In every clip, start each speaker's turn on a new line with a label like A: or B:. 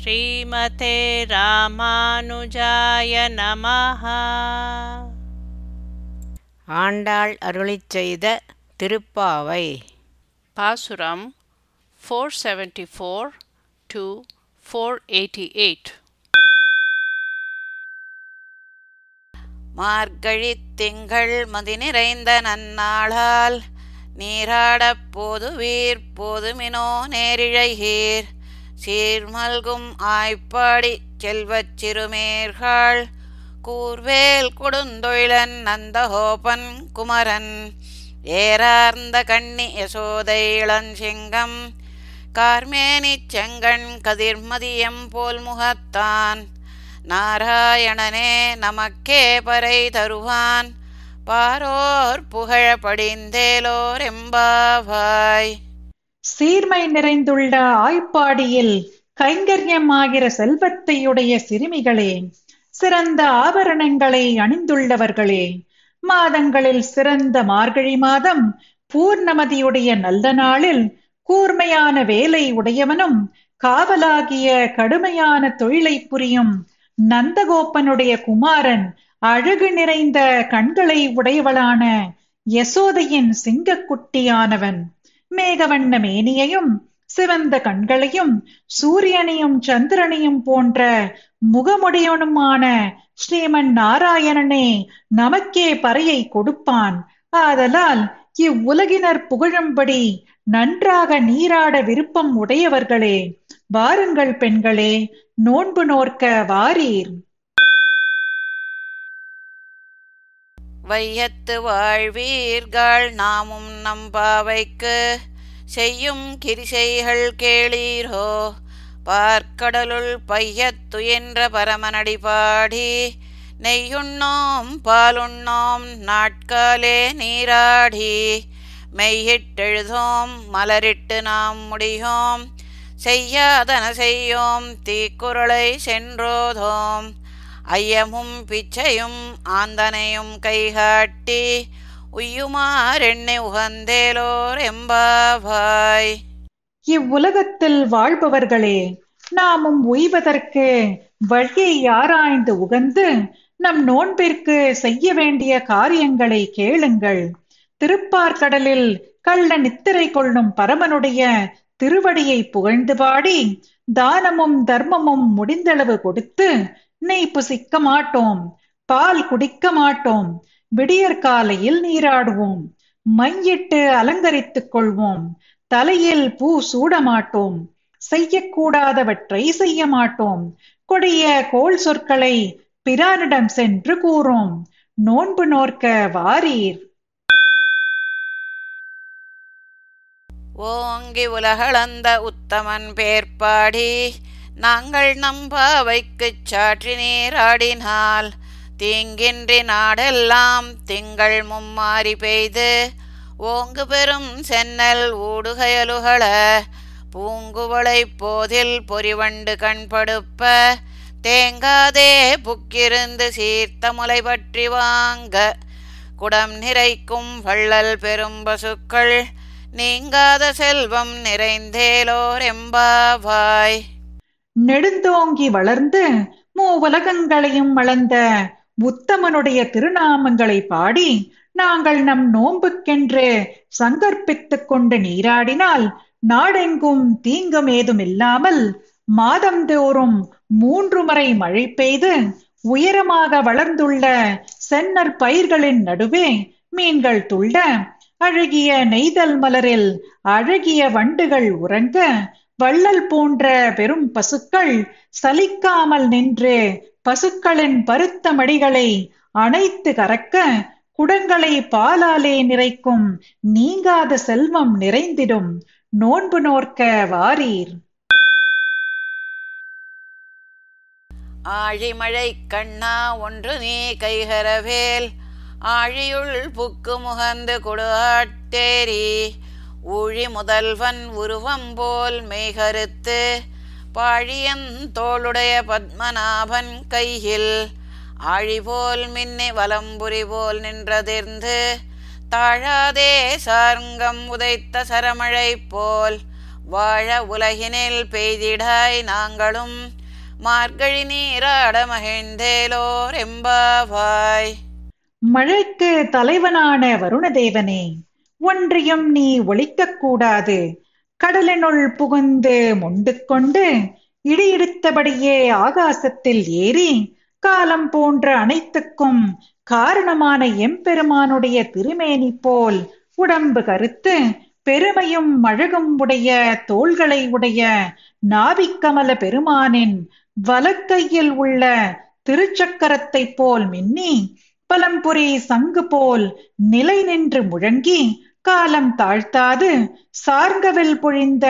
A: ஸ்ரீமதே ராமானுஜாய நமஹ.
B: ஆண்டாள் அருளிச் செய்த திருப்பாவை.
A: பாசுரம் four seventy four to four eighty eight
C: மார்கழித் திங்கள் மதி நிறைந்த நன்னாளால் நீராடப் போதுவீர் போதுமினோ நேரிழைகீர். சீர்மல்கும் ஆய்ப்பாடி செல்வச் சிறுமேர்கள். கூர்வேல் கொடுந்தொழிலன் நந்தகோபன் குமரன். ஏறார்ந்த கண்ணி யசோதை இளஞ்சிங்கம். கார்மேனி செங்கண் கதிர்மதியம் போல் முகத்தான். நாராயணனே நமக்கே பறை தருவான். பாரோர் புகழ படிந்தேலோர் எம்பாவாய்.
D: சீர்மை நிறைந்துள்ள ஆய்ப்பாடியில் கைங்கரியமாகிற செல்வத்தையுடைய சிறுமிகளே சிறந்த ஆபரணங்களை அணிந்துள்ளவர்களே மாதங்களில் சிறந்த மார்கழி மாதம் பூர்ணமதியுடைய நல்ல நாளில் கூர்மையான வேலை உடையவனும் காவலாகிய கடுமையான தொழிலை புரியும் நந்தகோப்பனுடைய குமாரன் அழகு நிறைந்த கண்களை உடையவளான யசோதையின் சிங்கக்குட்டியானவன். மேகவண்ண மேனியையும் சிவந்த கண்களையும் சூரியனையும் சந்திரனையும் போன்ற முகமுடையவனுமான ஸ்ரீமன் நாராயணனே நமக்கே பறையை கொடுப்பான். ஆதலால் இவ்வுலகினர் புகழும்படி நன்றாக நீராட விருப்பம் உடையவர்களே வாருங்கள் பெண்களே நோன்பு நோர்க்க வாரீர்.
C: வையத்து வாழ்வீர்கள் நாமும் நம்பாவைக்கு செய்யும் கிரிசைகள் கேளீரோ? பார்க்கடலுள் பையத்துயன்ற பரமனடி பாடி. நெய்யுண்ணோம் பாலுண்ணோம் நாட்காலே நீராடி. மெய்யிட்டெழுதோம் மலரிட்டு நாம் முடியோம். செய்யாதன செய்யோம் தீக்குறளை சென்றோதோம். ஐயமும் பிச்சையும் ஆந்தனையும் கைகாட்டி உய்யுமாறெண்ணை உகந்தேலோர் எம்பாவாய்
D: இவ்வுலகத்தில் வாழ்பவர்களே நாமும் உய்வதற்கு வழியை ஆராய்ந்து உகந்து நம் நோன்பிற்கு செய்ய வேண்டிய காரியங்களை கேளுங்கள். திருப்பார்கடலில் கள்ள நித்திரை கொள்ளும் பரமனுடைய திருவடியை புகழ்ந்து பாடி தானமும் தர்மமும் முடிந்தளவு கொடுத்து நெய் புசிக்க மாட்டோம் பால் குடிக்க மாட்டோம் விடியற்காலையில் நீராடுவோம் மையிட்டு அலங்கரித்துக் கொள்வோம் தலையில் பூ சூட மாட்டோம் செய்யக்கூடாதவற்றை செய்ய மாட்டோம் கொடிய கோள் சொற்களை பிரானிடம் சென்று கூறும் நோன்பு நோர்க்க வாரீர்.
C: ஓங்கி உலகளந்த உத்தமன் பேர்பாடி நாங்கள் நம்பாவைக்குச் சாற்றி நீராடினால் தீங்கின்றி நாடெல்லாம் திங்கள் மும்மாறி பெய்து ஓங்கு பெரும் சென்னல் ஊடுகயலுகள பூங்குவளை போதில் பொறிவண்டு கண்படுப்ப தேங்காதே புக்கிருந்து சீர்த்த முலை பற்றி வாங்க குடம் நிறைக்கும் வள்ளல் பெரும் பசுக்கள் நீங்காத செல்வம் நிறைந்தேலோர் எம்பாவாய்.
D: நெடுந்தோங்கி வளர்ந்து மூவுலகங்களையும் வளர்ந்த உத்தமனுடைய திருநாமங்களை பாடி நாங்கள் நம் நோன்புக்கென்று சங்கற்பித்துக் கொண்டு நீராடினால் நாடெங்கும் தீங்கும் ஏதும் இல்லாமல் மாதந்தோறும் மூன்று முறை மழை பெய்து உயரமாக வளர்ந்துள்ள சென்னர் பயிர்களின் நடுவே மீன்கள் துள்ள அழகிய நெய்தல் மலரில் அழகிய வண்டுகள் உறங்க வள்ளல் போன்ற பெரும் பசுக்கள் சலிக்காமல் நின்று பசுக்களின் பருத்த மடிகளை அணைத்து கறக்க குடங்களை பாலாலே நிறைக்கும் நீங்காத செல்வம் நிறைந்திடும். நோன்பு நோர்க்க வாரீர்.
C: ஆழிமழை கண்ணா ஒன்று நீ கைகரவேல். ஆழியுள் புக்கு முகந்து கொடுத்தேரி ஊழி முதல்வன் உருவம் போல் மெய்கருத்து பாழியன் தோளுடைய பத்மநாபன் கையில் ஆழிபோல் மின்னி வலம்புரி போல் நின்றதிர்ந்து தாழாதே சார்ங்கம் உதைத்த சரமழை போல் வாழ உலகினில் பெய்திடாய் நாங்களும் மார்கழி நீராட மகிழ்ந்தேலோர் எம்பாவாய்.
D: மழைக்கு தலைவனான வருணதேவனே ஒன்றையும் நீ ஒழிக்கக் கூடாது. கடலினுள் புகுந்து மொண்டு கொண்டு இடியிடித்தபடியே ஆகாசத்தில் ஏறி காலம் போன்ற அனைத்துக்கும் காரணமான எம்பெருமானுடைய திருமேனி போல் உடம்பு கருத்து பெருமையும் அழகும் உடைய தோள்களை உடைய நாபிக்கமல பெருமானின் வலக்கையில் உள்ள திருச்சக்கரத்தைப் போல் மின்னி பலம்புரி சங்கு போல் நிலை நின்று முழங்கி காலம் தாழ்த்தாது. சார்கவில் பொழிந்த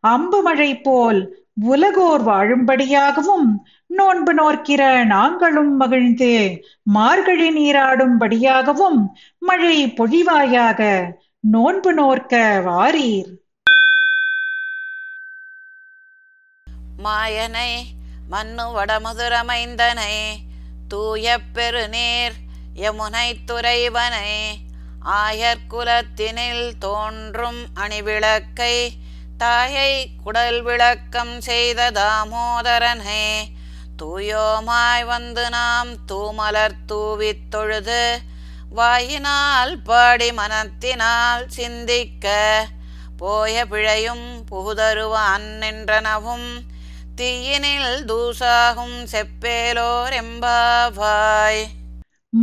D: அம்பு மழை போல் உலகோர் வாழும்படியாகவும் நோன்பு நோக்கிற நாங்களும் மகிழ்ந்து மார்கழி நீராடும்படியாகவும் மழை பொழிவாயாக நோன்பு நோர்க்க வாரீர்.
C: மாயனை மண்ணு வடமுதுரமைந்தனை தூய பெருநீர் யமுனை துறைவனை ஆயர்குலத்தினில் தோன்றும் அணிவிளக்கை தாயை குடல் விளக்கம் செய்த தாமோதரனே தூயோமாய் வந்து நாம் தூமலர் தூவித் தொழுது வாயினால் பாடி மனத்தினால் சிந்திக்க போய பிழையும் புகுதருவான் நின்றனவும் தீயினில் தூசாகும் செப்பேலோர் எம்பாவாய்.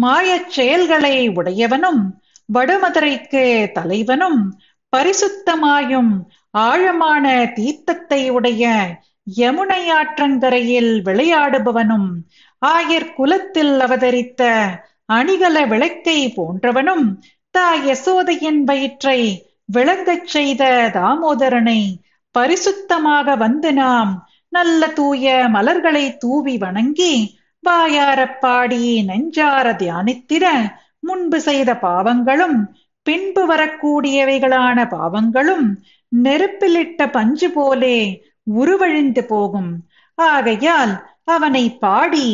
D: மாயச் செயல்களை உடையவனும் வடமதுரைக்கு தலைவனும் பரிசுத்தமாயும் ஆழமான தீர்த்தத்தை உடைய யமுனை ஆற்றங்கரையில் விளையாடுபவனும் ஆயர் குலத்தில் அவதரித்த அணிகல விளக்கை போன்றவனும் தாய் யசோதையின் வயிற்றை விளங்கச் செய்த தாமோதரனை பரிசுத்தமாக வந்து நாம் நல்ல தூய மலர்களை தூவி வணங்கி வாயாரப் பாடி நெஞ்சார தியானித்திட முன்பு செய்த பாவங்களும் பின்பு வரக்கூடியவைகளான பாவங்களும் நெருப்பிலிட்ட பஞ்சு போலே உருவழிந்து போகும். ஆகையால் அவனை பாடி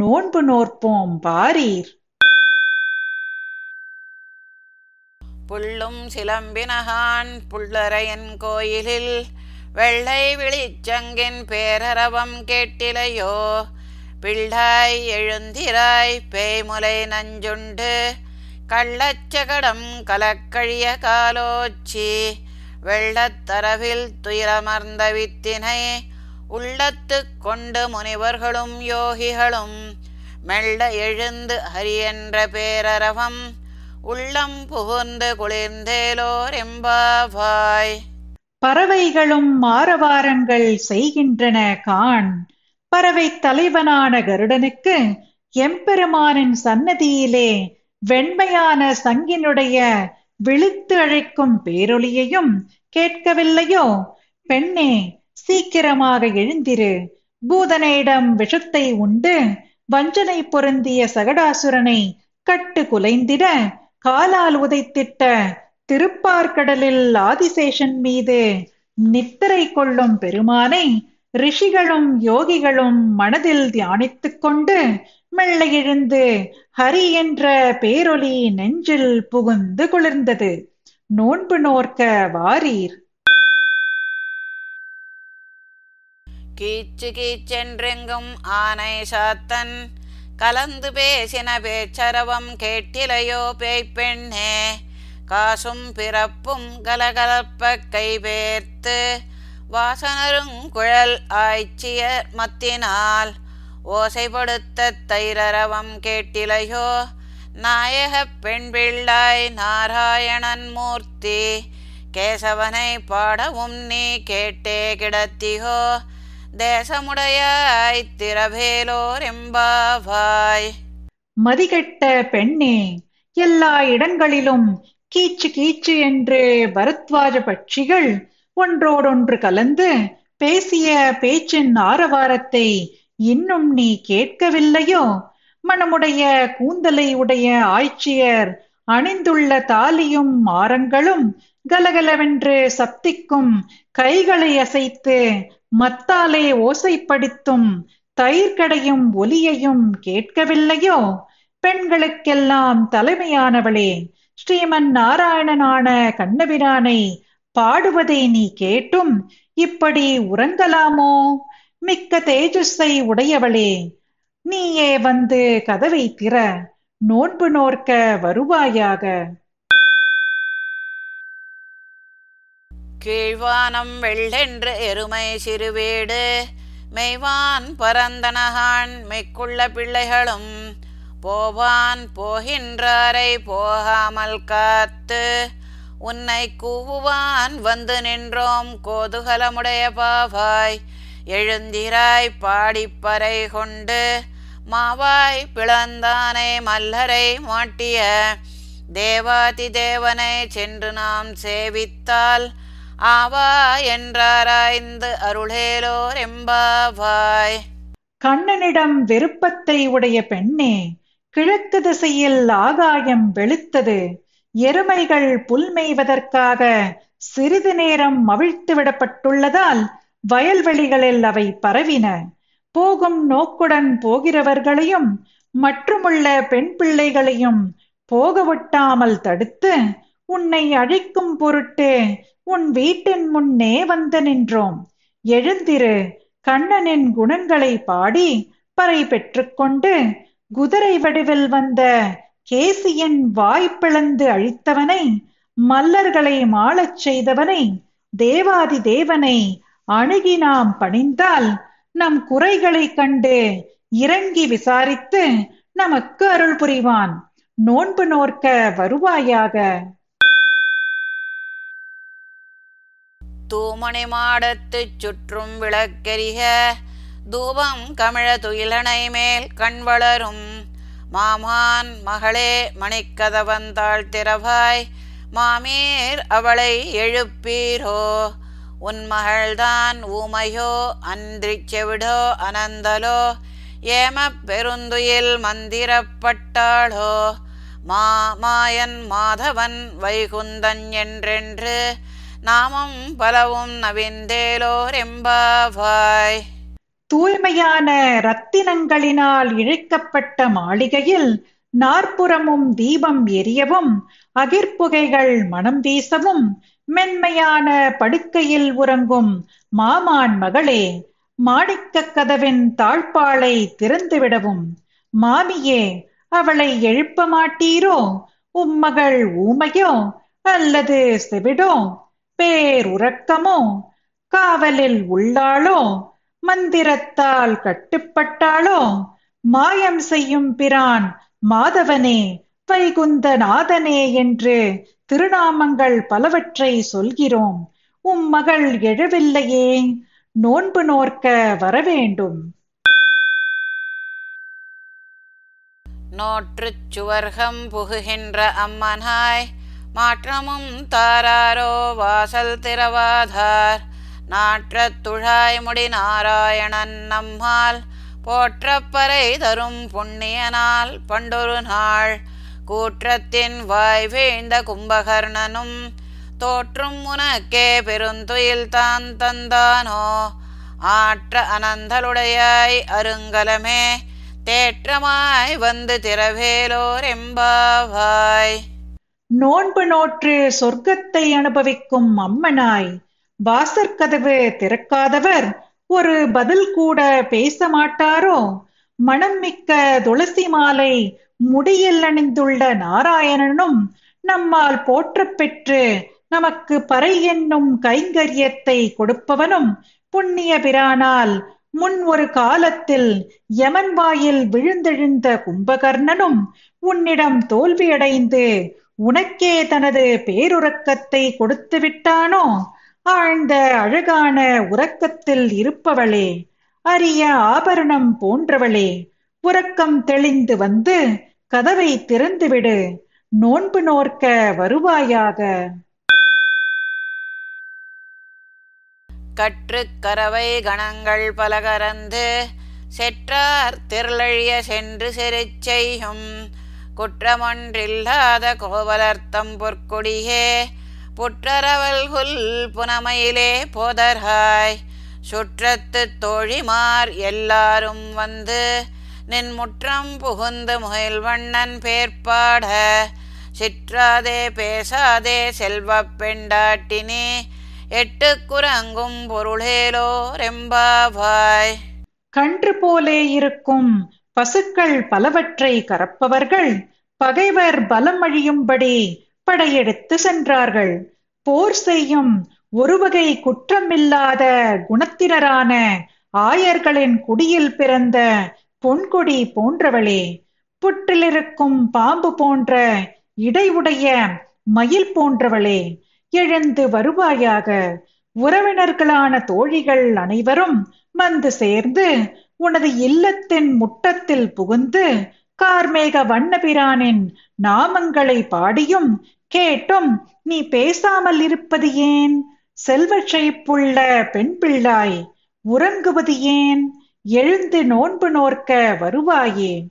D: நோன்பு நோற்போம் பாரீர்.
C: புள்ளும் சிலம்பினகான் புள்ளரையன் கோயிலில் வெள்ளை விழிச்சங்கின் பேரரவம் கேட்டிலையோ பிள்ளாய் எழுந்திராய் பேய்முலை நஞ்சுண்டு. கள்ளச்சகடம் கலக்கழிய காலோச்சி. வெள்ளத்தரவில் துயிலமர்ந்த வித்தினை. உள்ளத்து கொண்டு முனிவர்களும் யோகிகளும் மெல்ல எழுந்து ஹரி என்ற பேரரவம். உள்ளம் புகுந்து குளிர்ந்தேலோர் எம்பாவாய்
D: பறவைகளும் மாரவாரங்கள் செய்கின்றன கான் பறவை தலைவனான கருடனுக்கு எம்பெருமானின் சன்னதியிலே வெண்மையான சங்கினுடைய விழித்து அழைக்கும் பேரொலியையும் கேட்கவில்லையோ? பெண்ணே சீக்கிரமாக எழுந்திரு. பூதனையிடம் விஷத்தை உண்டு. வஞ்சனை பொருந்திய சகடாசுரனை கட்டு குலைந்திட. காலால் உதைத்திட்ட திருப்பார்கடலில் ஆதிசேஷன் மீது நித்திரை கொள்ளும் பெருமானை ரிஷிகளும் யோகிகளும் மனதில் தியானித்துக் கொண்டு மெல்ல எழுந்து ஹரி என்ற பேரொலி நெஞ்சில் புகுந்து குளிர்ந்தது. நோன்பு நோர்க்க வாரீர்.
C: கீச்சு கீச்சென்றெங்கும் ஆனை சாத்தன் கலந்து பேசின பேச்சரவம் கேட்டிலையோ பேய்ப்பெண்ணே காசும் பிறப்பும் கலகலப்ப கைபேர்த்து வாசனருங் குழல் ஆய்ச்சியர் மத்தினால் ஓசைப்படுத்த தைரரவம் கேட்டிலையோ? நாயக பெண் பிள்ளாய் நாராயணன் மூர்த்தி கேசவனை பாடவும் நீ கேட்டே கிடத்தியோ? தேசமுடையாய் திரவேலோர் எம்பாவாய்.
D: மதிகெட்ட பெண்ணே எல்லா இடங்களிலும் கீச்சு கீச்சு என்று பரத்வாஜ பட்சிகள் ஒன்றோடொன்று கலந்து பேசிய பேச்சின் ஆரவாரத்தை இன்னும் நீ கேட்கவில்லையோ? மனமுடைய கூந்தலை உடைய ஆய்ச்சியர் அணிந்துள்ள தாலியும் ஆரங்களும் கலகலவென்று சப்திக்கும் கைகளை அசைத்து மத்தாலே ஓசைப்படுத்தும் தயிர்கடையும் ஒலியையும் கேட்கவில்லையோ? பெண்களுக்கெல்லாம் தலைமையானவளே ஸ்ரீமன் நாராயணனான கண்ணபிரானை பாடுவதை நீ கேட்டும். இப்படி உறங்கலாமோ? மிக்க தேஜஸை உடையவளே நீயே வந்து கதவை திற. நோன்பு நோர்க்க வருவாயாக.
C: கீழ்வானம் வெள்ளென்று எருமை சிறுவேடு. மெய்வான் பரந்தனகான் மெக்குள்ள பிள்ளைகளும். போவான் போகின்றாரை போகாமல் காத்து. உன்னை கூவுவான் வந்து நின்றோம் கோதுகலமுடைய பாவாய். எழுந்திராய் பாடிப்பறை கொண்டு மாவாய் பிளந்தானை மல்லரை மாட்டிய தேவாதி தேவனை சென்று நாம் சேவித்தால் ஆவா என்றாராய்ந்து அருளேலோர் எம்பாவாய்.
D: கண்ணனிடம் விருப்பத்தை உடைய பெண்ணே கிழக்கு திசையில் ஆகாயம் வெளுத்தது. எருமைகள் புல் மேய்வதற்காக சிறிது நேரம் மவிழ்த்து விடப்பட்டுள்ளதால் வயல்வெளிகளில் அவை பரவின. போகும் நோக்குடன் போகிறவர்களையும் மற்றுமுள்ள பெண் பிள்ளைகளையும் போக விட்டாமல் தடுத்து உன்னை அழிக்கும் பொருட்டு உன் வீட்டின் முன்னே வந்து நின்றோம். எழுந்திரு கண்ணனின் குணங்களை பாடி பறை பெற்றுக்கொண்டு குதிரை வடிவில் வந்த கேசியன் வாய்ப்பிழந்து அழித்தவனை மல்லர்களை மாளச் செய்தவனை தேவாதி தேவனை அணுகி நாம் பணிந்தால் நம் குறைகளை கண்டு இறங்கி விசாரித்து நமக்கு அருள் புரிவான். நோன்பு நோர்க்க வருவாயாக.
C: தூமணி மாடத்து சுற்றும் விளக்கெரிக தூபம் கமிழ துயிலனை மேல் கண் வளரும் மாமான் மகளே மணிக்கதவந்தாள் திறவாய் மாமீர் அவளை எழுப்பீரோ? உன் மகள்தான் ஊமையோ அன்றிச் செவிடோ அனந்தலோ? ஏமப் பெருந்துயில் மந்திரப்பட்டாளோ மாமாயன் மாதவன் வைகுந்தன் என்றென்று நாமம் பலவும் நவிந்தேலோர் எம்பாவாய்.
D: தூய்மையான ரத்தினங்களினால் இழைக்கப்பட்ட மாளிகையில் நாற்புறமும் தீபம் எரியவும் அகிர்புகைகள் மனம் வீசவும் மென்மையான படுக்கையில் உறங்கும் மாமான் மகளே மாணிக்கக் கதவின் தாழ்பாளை திறந்துவிடவும். மாமியே அவளை எழுப்ப மாட்டீரோ? உம்மகள் ஊமையோ? அல்லது செவிடோ? பேர் உறக்கமோ காவலில் உள்ளாளோ? மந்திரத்தால் கட்டுப்பட்டாளோ? மாயம் செய்யும் பிரான் மாதவனே வைகுந்த நாதனே என்று திருநாமங்கள் பலவற்றை சொல்கிறோம். உம் மகள் எழவில்லையே நோன்பு நோர்க்க வரவேண்டும்.
C: நோற்றுச் சுவர்கம் புகுகின்ற அம்மனாய் மாற்றமும் தாராரோ வாசல் திரவாதார் நாற்றத் துழாய் முடி நாராயணன் நம்மால் போற்றப்பறை தரும் புண்ணியனால் பண்டொரு நாள். கூற்றத்தின் வாய் வீழ்ந்த கும்பகர்ணனும் தோற்றும் உனக்கே பெருந்துயில் தான் தந்தானோ? ஆற்ற அனந்தலுடையாய் அருங்கலமே தேற்றமாய் வந்து திரவேலோர் எம்பாவாய்.
D: நோன்பு நோற்று சொர்க்கத்தை அனுபவிக்கும் அம்மனாய் வாசற்கதவு திறக்காதவர் ஒரு பதில் கூட பேச மாட்டாரோ மணம் மிக்க துளசி மாலை முடியில் அணிந்துள்ள நாராயணனும் நம்மால் போற்றப் பெற்று நமக்கு பறை என்னும் கைங்கரியத்தை கொடுப்பவனும் புண்ணிய பிரானால் முன் ஒரு காலத்தில் யமன் வாயில் விழுந்தெழுந்த கும்பகர்ணனும் உன்னிடம் தோல்வியடைந்து உனக்கே தனது பேருறக்கத்தை கொடுத்து விட்டானோ ஆழ்ந்த அழகான உறக்கத்தில் இருப்பவளே அரிய ஆபரணம் போன்றவளே உறக்கம் தெளிந்து வந்து கதவை திறந்துவிடு நோன்பு நோர்க்க வருவாயாக.
C: கற்றுக் கரவை கணங்கள் பலகரந்து செற்றார் திரளழிய சென்று செருச் செய்யும் குற்றமொன்றில்லாத கோவலர்த்தம் பொற்கொடியே புற்றரவல் குல் புனமையிலே போதர்ஹாய் சுற்றத்து தோழிமார் எல்லாரும் வந்து நின் முற்றம் புகுந்து முகில் வண்ணன் பேர்ப்பாட சிற்றாதே பேசாதே செல்வப் பெண்டாட்டினே எட்டு குரங்கும் பொருளேலோ ரெம்பாவாய்.
D: கன்று போலே இருக்கும் பசுக்கள் பலவற்றை கறப்பவர்கள் பகைவர் பலமழியும்படி படையெடுத்து சென்றார்கள். போர் செய்யும் ஒருவகை குற்றமில்லாத குணத்தினரான ஆயர்களின் குடியில் பிறந்த பொன்கொடி போன்றவளே புற்றிலிருக்கும் பாம்பு போன்ற இடையுடைய மயில் போன்றவளே எழுந்து வருவாயாக. உறவினர்களான தோழிகள் அனைவரும் வந்து சேர்ந்து உனது இல்லத்தின் முட்டத்தில் புகுந்து கார்மேக வண்ணபிரானின் நாமங்களை பாடியும் கேட்டும் நீ பேசாமல் இருப்பது ஏன்? செல்வ செழிப்புள்ள பெண் பிள்ளாய் உறங்குவது ஏன்? எழுந்து நோன்பு நோர்க்க வருவாயே?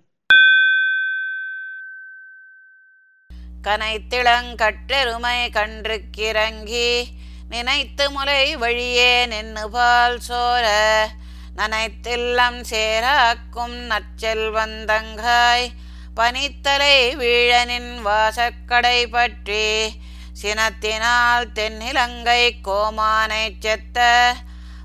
C: கன்று கிறங்கி நினைத்து முலை வழியே நின்னுபால் சோர நனைத்தில்லம் சேராக்கும் நற்செல்வந்தங்காய். பனித்தலை வீழனின் வாசக்கடை பற்றி சினத்தினால் தென்னிலங்கை கோமானை செத்த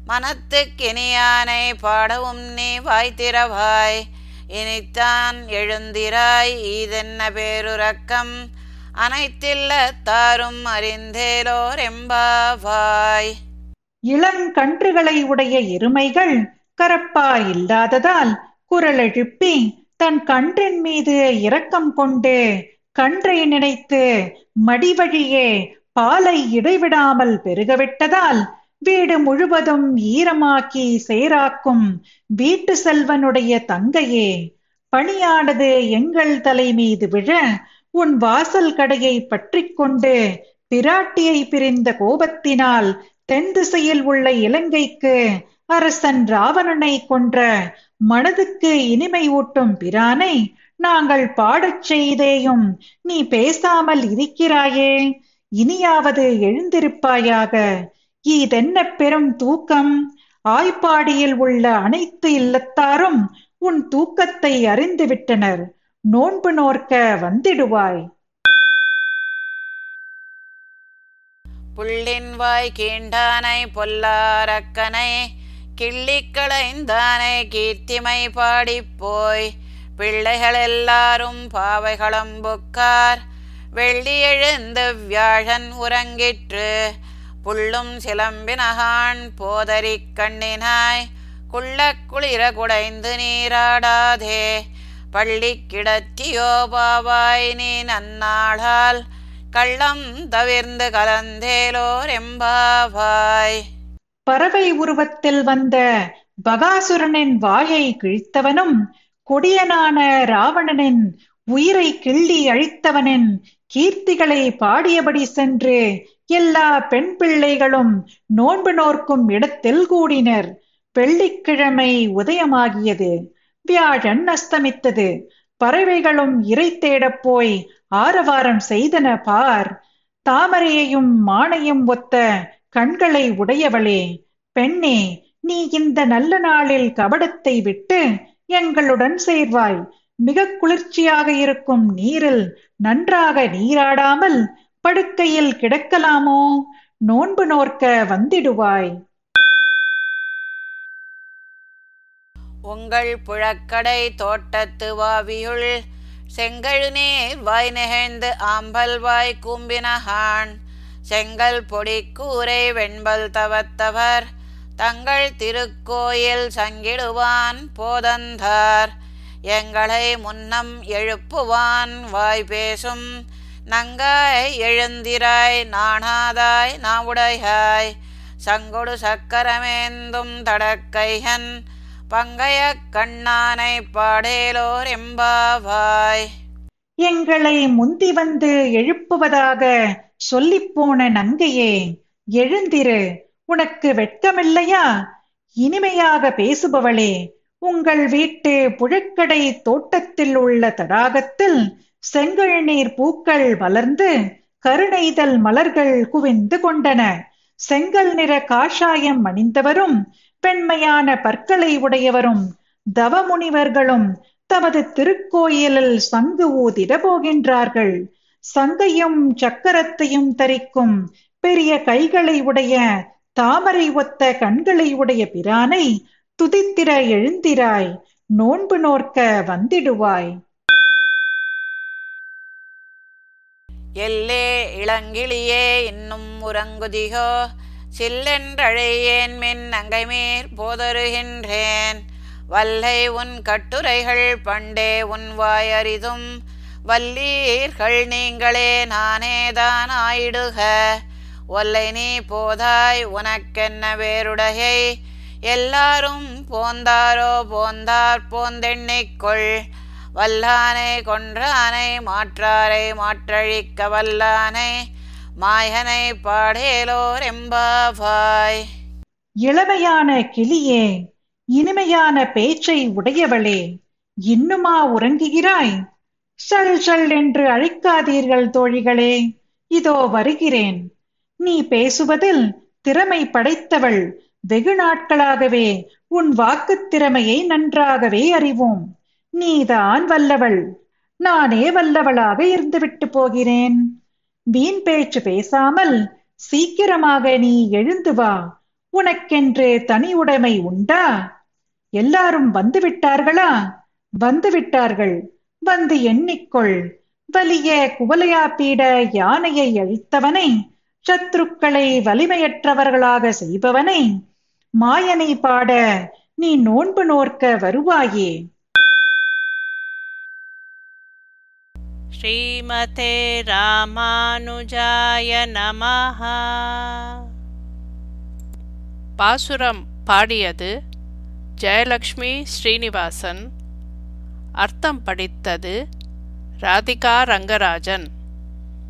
C: மனத்து கினியானை பாடவும் நீ வாய்த்திரவாய் இனித்தான் எழுந்திராய் ஈதென்ன பேருறக்கம். அனைத்தில்ல தாரும் அறிந்தேலோர் எம்பாவாய்.
D: இளங்கன்றுகளை உடைய எருமைகள் கரப்பா இல்லாததால் குரல் எழுப்பி தன் கன்றின் மீது இரக்கம் கொண்டு கன்றை நினைத்து மடிவழியே பாலை இடைவிடாமல் பெருகவிட்டதால் வீடு முழுவதும் ஈரமாக்கி சேராக்கும் வீட்டு செல்வனுடைய தங்கையே பணியானது எங்கள் தலை மீது விழ உன் வாசல் கடையை பற்றி கொண்டு பிராட்டியை பிரிந்த கோபத்தினால் தென் திசையில் உள்ள இலங்கைக்கு அரசன் ராவணனை கொன்ற மனதுக்கு இனிமை ஊட்டும் பிரானை நாங்கள் பாடச் செய்தேயும் நீ பேசாமல் இருக்கிறாயே. இனியாவது எழுந்திருப்பாயாக. இதென்ன பெரும் தூக்கம்? ஆய்ப்பாடியில் உள்ள அனைத்து இல்லத்தாரும் உன் தூக்கத்தை அறிந்துவிட்டனர். நோன்பு நோர்க்க வந்திடுவாய்.
C: புள்ளின் வாய் கீண்டானை பொல்லாரக்கனை கிள்ளிக்களைந்தானே கீர்த்திமை பாடிப்போய். பிள்ளைகள் எல்லாரும் பாவைகளம்புக்கார் வெள்ளி எழுந்து வியாழன் உறங்கிற்று. புள்ளும் சிலம்பினகான் போதரி கண்ணினாய். குள்ள குளிர குடைந்து நீராடாதே. பள்ளி கிடத்தியோ பாவாய் நீ நன்னாளால். கள்ளம் தவிர்ந்து கலந்தேலோர் எம்பாவாய்.
D: பறவை உருவத்தில் வந்த பகாசுரனின் வாயை கிழித்தவனும் கொடியனான ராவணனின் உயிரை கிள்ளி அழித்தவனின் கீர்த்திகளை பாடியபடி சென்று எல்லா பெண் பிள்ளைகளும் நோன்பு நோர்க்கும் இடத்தில் கூடினர். வெள்ளிக்கிழமை உதயமாகியது. வியாழன் அஸ்தமித்தது பறவைகளும் இறை தேடப் போய் ஆரவாரம் செய்தன பார். தாமரையையும் மானையும் ஒத்த கண்களை உடையவளே பெண்ணே நீ இந்த நல்ல நாளில் கபடத்தை விட்டு எங்களுடன் சேர்வாய். மிக குளிர்ச்சியாக இருக்கும் நீரில் நன்றாக நீராடாமல் படுக்கையில் கிடக்கலாமோ? நோன்பு நோர்க்க வந்திடுவாய்.
C: உங்கள் புழக்கடை தோட்டத்து வாவியுள் செங்கழு நீர் வாய் நெகிழ்ந்து ஆம்பல் வாய் கூம்பினகான் செங்கல் பொடி கூரை வெண்பல் தவத்தவர் தங்கள் திருக்கோயில் சங்கிடுவான் போதந்தார். எங்களை முன்னம் எழுப்புவான் வாய் பேசும் நங்காய் எழுந்திராய் நாணாதாய் நாவுடையாய். சங்கொடு சக்கரமேந்தும் தடக்கையன் பங்கைய கண்ணானை பாடேலோர் எம்பாவாய்.
D: எங்களை முந்தி வந்து எழுப்புவதாக சொல்லிப்போன நங்கையே எழுந்திரு. உனக்கு வெட்கமில்லையா? இனிமையாக பேசுபவளே உங்கள் வீட்டு புழக்கடை தோட்டத்தில் உள்ள தடாகத்தில் செங்கல் நீர் பூக்கள் வளர்ந்து கருணைதல் மலர்கள் குவிந்து கொண்டன. செங்கல் நிற காஷாயம் அணிந்தவரும் பெண்மையான பற்களை உடையவரும் தவமுனிவர்களும் தமது திருக்கோயிலில் சங்கு ஊதிட போகின்றார்கள். சங்கையும் சக்கரத்தையும் தரிக்கும் பெரிய கைகளை உடைய தாமரை ஒத்த கண்களை உடைய பிரானை துதித்திர எழுந்திராய் நோன்பு நோர்க்க வந்திடுவாய்.
C: எல்லே இளங்கிளியே இன்னும் உறங்குதிகோ சில்லென்றழையேன் மின் அங்கைமேற் போதருகின்றேன். வல்லை உன் கட்டுரைகள் பண்டே உன் வாயறிதும் வல்லீர்கள் நீங்களே நானேதான் ஆயிடுக. ஒல்லை நீ போதாய் உனக்கென்ன வேறுடையை? எல்லாரும் போந்தாரோ போந்தார் போந்தெண்ணிக்கொள். வல்லானை கொன்றானை மாற்றாரை மாற்றழிக்க வல்லானை மாயனை பாடேலோர் எம்பாவாய்.
D: இளமையான கிளியே இனிமையான பேச்சை உடையவளே இன்னுமா உறங்குகிறாய்? சல் சல் என்று அழைக்காதீர்கள் தோழிகளே. இதோ வருகிறேன். நீ பேசுவதில் திறமை படைத்தவள். வெகு நாட்களாகவே உன் வாக்குத் திறமையை நன்றாகவே அறிவோம். நீதான் வல்லவள். நானே வல்லவளாக இருந்துவிட்டு போகிறேன். வீண் பேச்சு பேசாமல் சீக்கிரமாக நீ எழுந்து வா. உனக்கென்று தனி உடைமை உண்டா? எல்லாரும் வந்து விட்டார்களா வந்து விட்டார்கள் வந்து எண்ணிக்கொள். வலிய குவலையாப்பீட யானையை அழித்தவனை சத்ருக்களை வலிமையற்றவர்களாக செய்பவனை மாயனை பாட நீ நோன்பு நோர்க்க வருவாயே.
A: ஸ்ரீமதே ராமானுஜாய நமஹ. பாசுரம் பாடியது ஜெயலக்ஷ்மி ஸ்ரீனிவாசன். அர்த்தம் படித்தது ராதிகா ரங்கராஜன்.